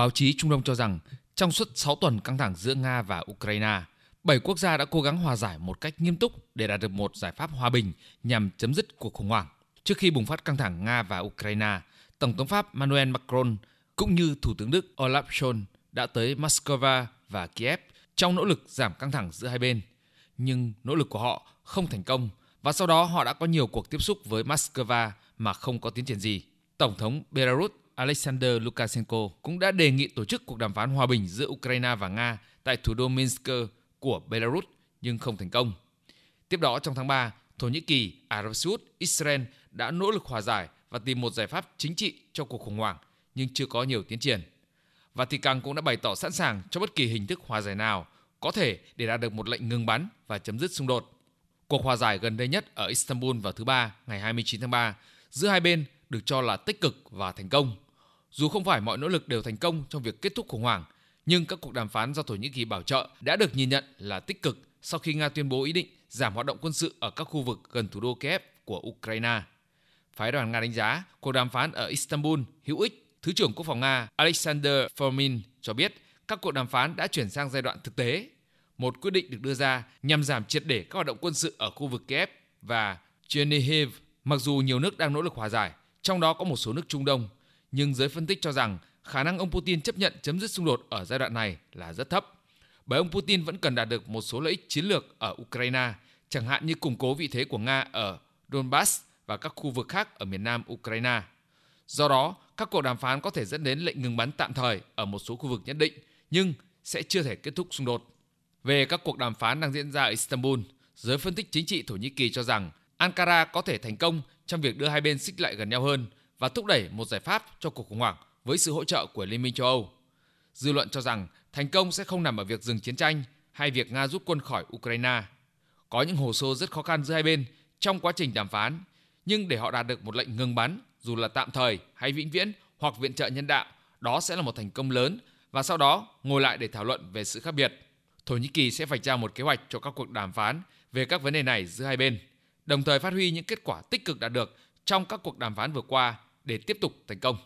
Báo chí Trung Đông cho rằng trong suốt 6 tuần căng thẳng giữa Nga và Ukraine, bảy quốc gia đã cố gắng hòa giải một cách nghiêm túc để đạt được một giải pháp hòa bình nhằm chấm dứt cuộc khủng hoảng. Trước khi bùng phát căng thẳng Nga và Ukraine, Tổng thống Pháp Emmanuel Macron cũng như Thủ tướng Đức Olaf Scholz đã tới Moscow và Kiev trong nỗ lực giảm căng thẳng giữa hai bên. Nhưng nỗ lực của họ không thành công và sau đó họ đã có nhiều cuộc tiếp xúc với Moscow mà không có tiến triển gì. Tổng thống Belarus Alexander Lukashenko cũng đã đề nghị tổ chức cuộc đàm phán hòa bình giữa Ukraine và Nga tại thủ đô Minsk của Belarus nhưng không thành công. Tiếp đó trong tháng 3, Thổ Nhĩ Kỳ, Ả Rập Xê Út, Israel đã nỗ lực hòa giải và tìm một giải pháp chính trị cho cuộc khủng hoảng nhưng chưa có nhiều tiến triển. Vatican cũng đã bày tỏ sẵn sàng cho bất kỳ hình thức hòa giải nào có thể để đạt được một lệnh ngừng bắn và chấm dứt xung đột. Cuộc hòa giải gần đây nhất ở Istanbul vào thứ Ba ngày 29 tháng 3 giữa hai bên được cho là tích cực và thành công. Dù không phải mọi nỗ lực đều thành công trong việc kết thúc khủng hoảng, nhưng các cuộc đàm phán do Thổ Nhĩ Kỳ bảo trợ đã được nhìn nhận là tích cực sau khi Nga tuyên bố ý định giảm hoạt động quân sự ở các khu vực gần thủ đô Kiev của Ukraine. Phái đoàn Nga đánh giá cuộc đàm phán ở Istanbul hữu ích. Thứ trưởng Quốc phòng Nga Alexander Fomin cho biết các cuộc đàm phán đã chuyển sang giai đoạn thực tế. Một quyết định được đưa ra nhằm giảm triệt để các hoạt động quân sự ở khu vực Kiev và Chernihiv. Mặc dù nhiều nước đang nỗ lực hòa giải, trong đó có một số nước Trung Đông, nhưng giới phân tích cho rằng khả năng ông Putin chấp nhận chấm dứt xung đột ở giai đoạn này là rất thấp. Bởi ông Putin vẫn cần đạt được một số lợi ích chiến lược ở Ukraine, chẳng hạn như củng cố vị thế của Nga ở Donbass và các khu vực khác ở miền nam Ukraine. Do đó, các cuộc đàm phán có thể dẫn đến lệnh ngừng bắn tạm thời ở một số khu vực nhất định, nhưng sẽ chưa thể kết thúc xung đột. Về các cuộc đàm phán đang diễn ra ở Istanbul, giới phân tích chính trị Thổ Nhĩ Kỳ cho rằng Ankara có thể thành công trong việc đưa hai bên xích lại gần nhau hơn và thúc đẩy một giải pháp cho cuộc khủng hoảng với sự hỗ trợ của Liên minh châu Âu. Dư luận cho rằng thành công sẽ không nằm ở việc dừng chiến tranh hay việc Nga rút quân khỏi Ukraine. Có những hồ sơ rất khó khăn giữa hai bên trong quá trình đàm phán, nhưng để họ đạt được một lệnh ngừng bắn dù là tạm thời hay vĩnh viễn hoặc viện trợ nhân đạo, đó sẽ là một thành công lớn và sau đó ngồi lại để thảo luận về sự khác biệt. Thổ Nhĩ Kỳ sẽ vạch ra một kế hoạch cho các cuộc đàm phán về các vấn đề này giữa hai bên, đồng thời phát huy những kết quả tích cực đạt được trong các cuộc đàm phán vừa qua để tiếp tục thành công.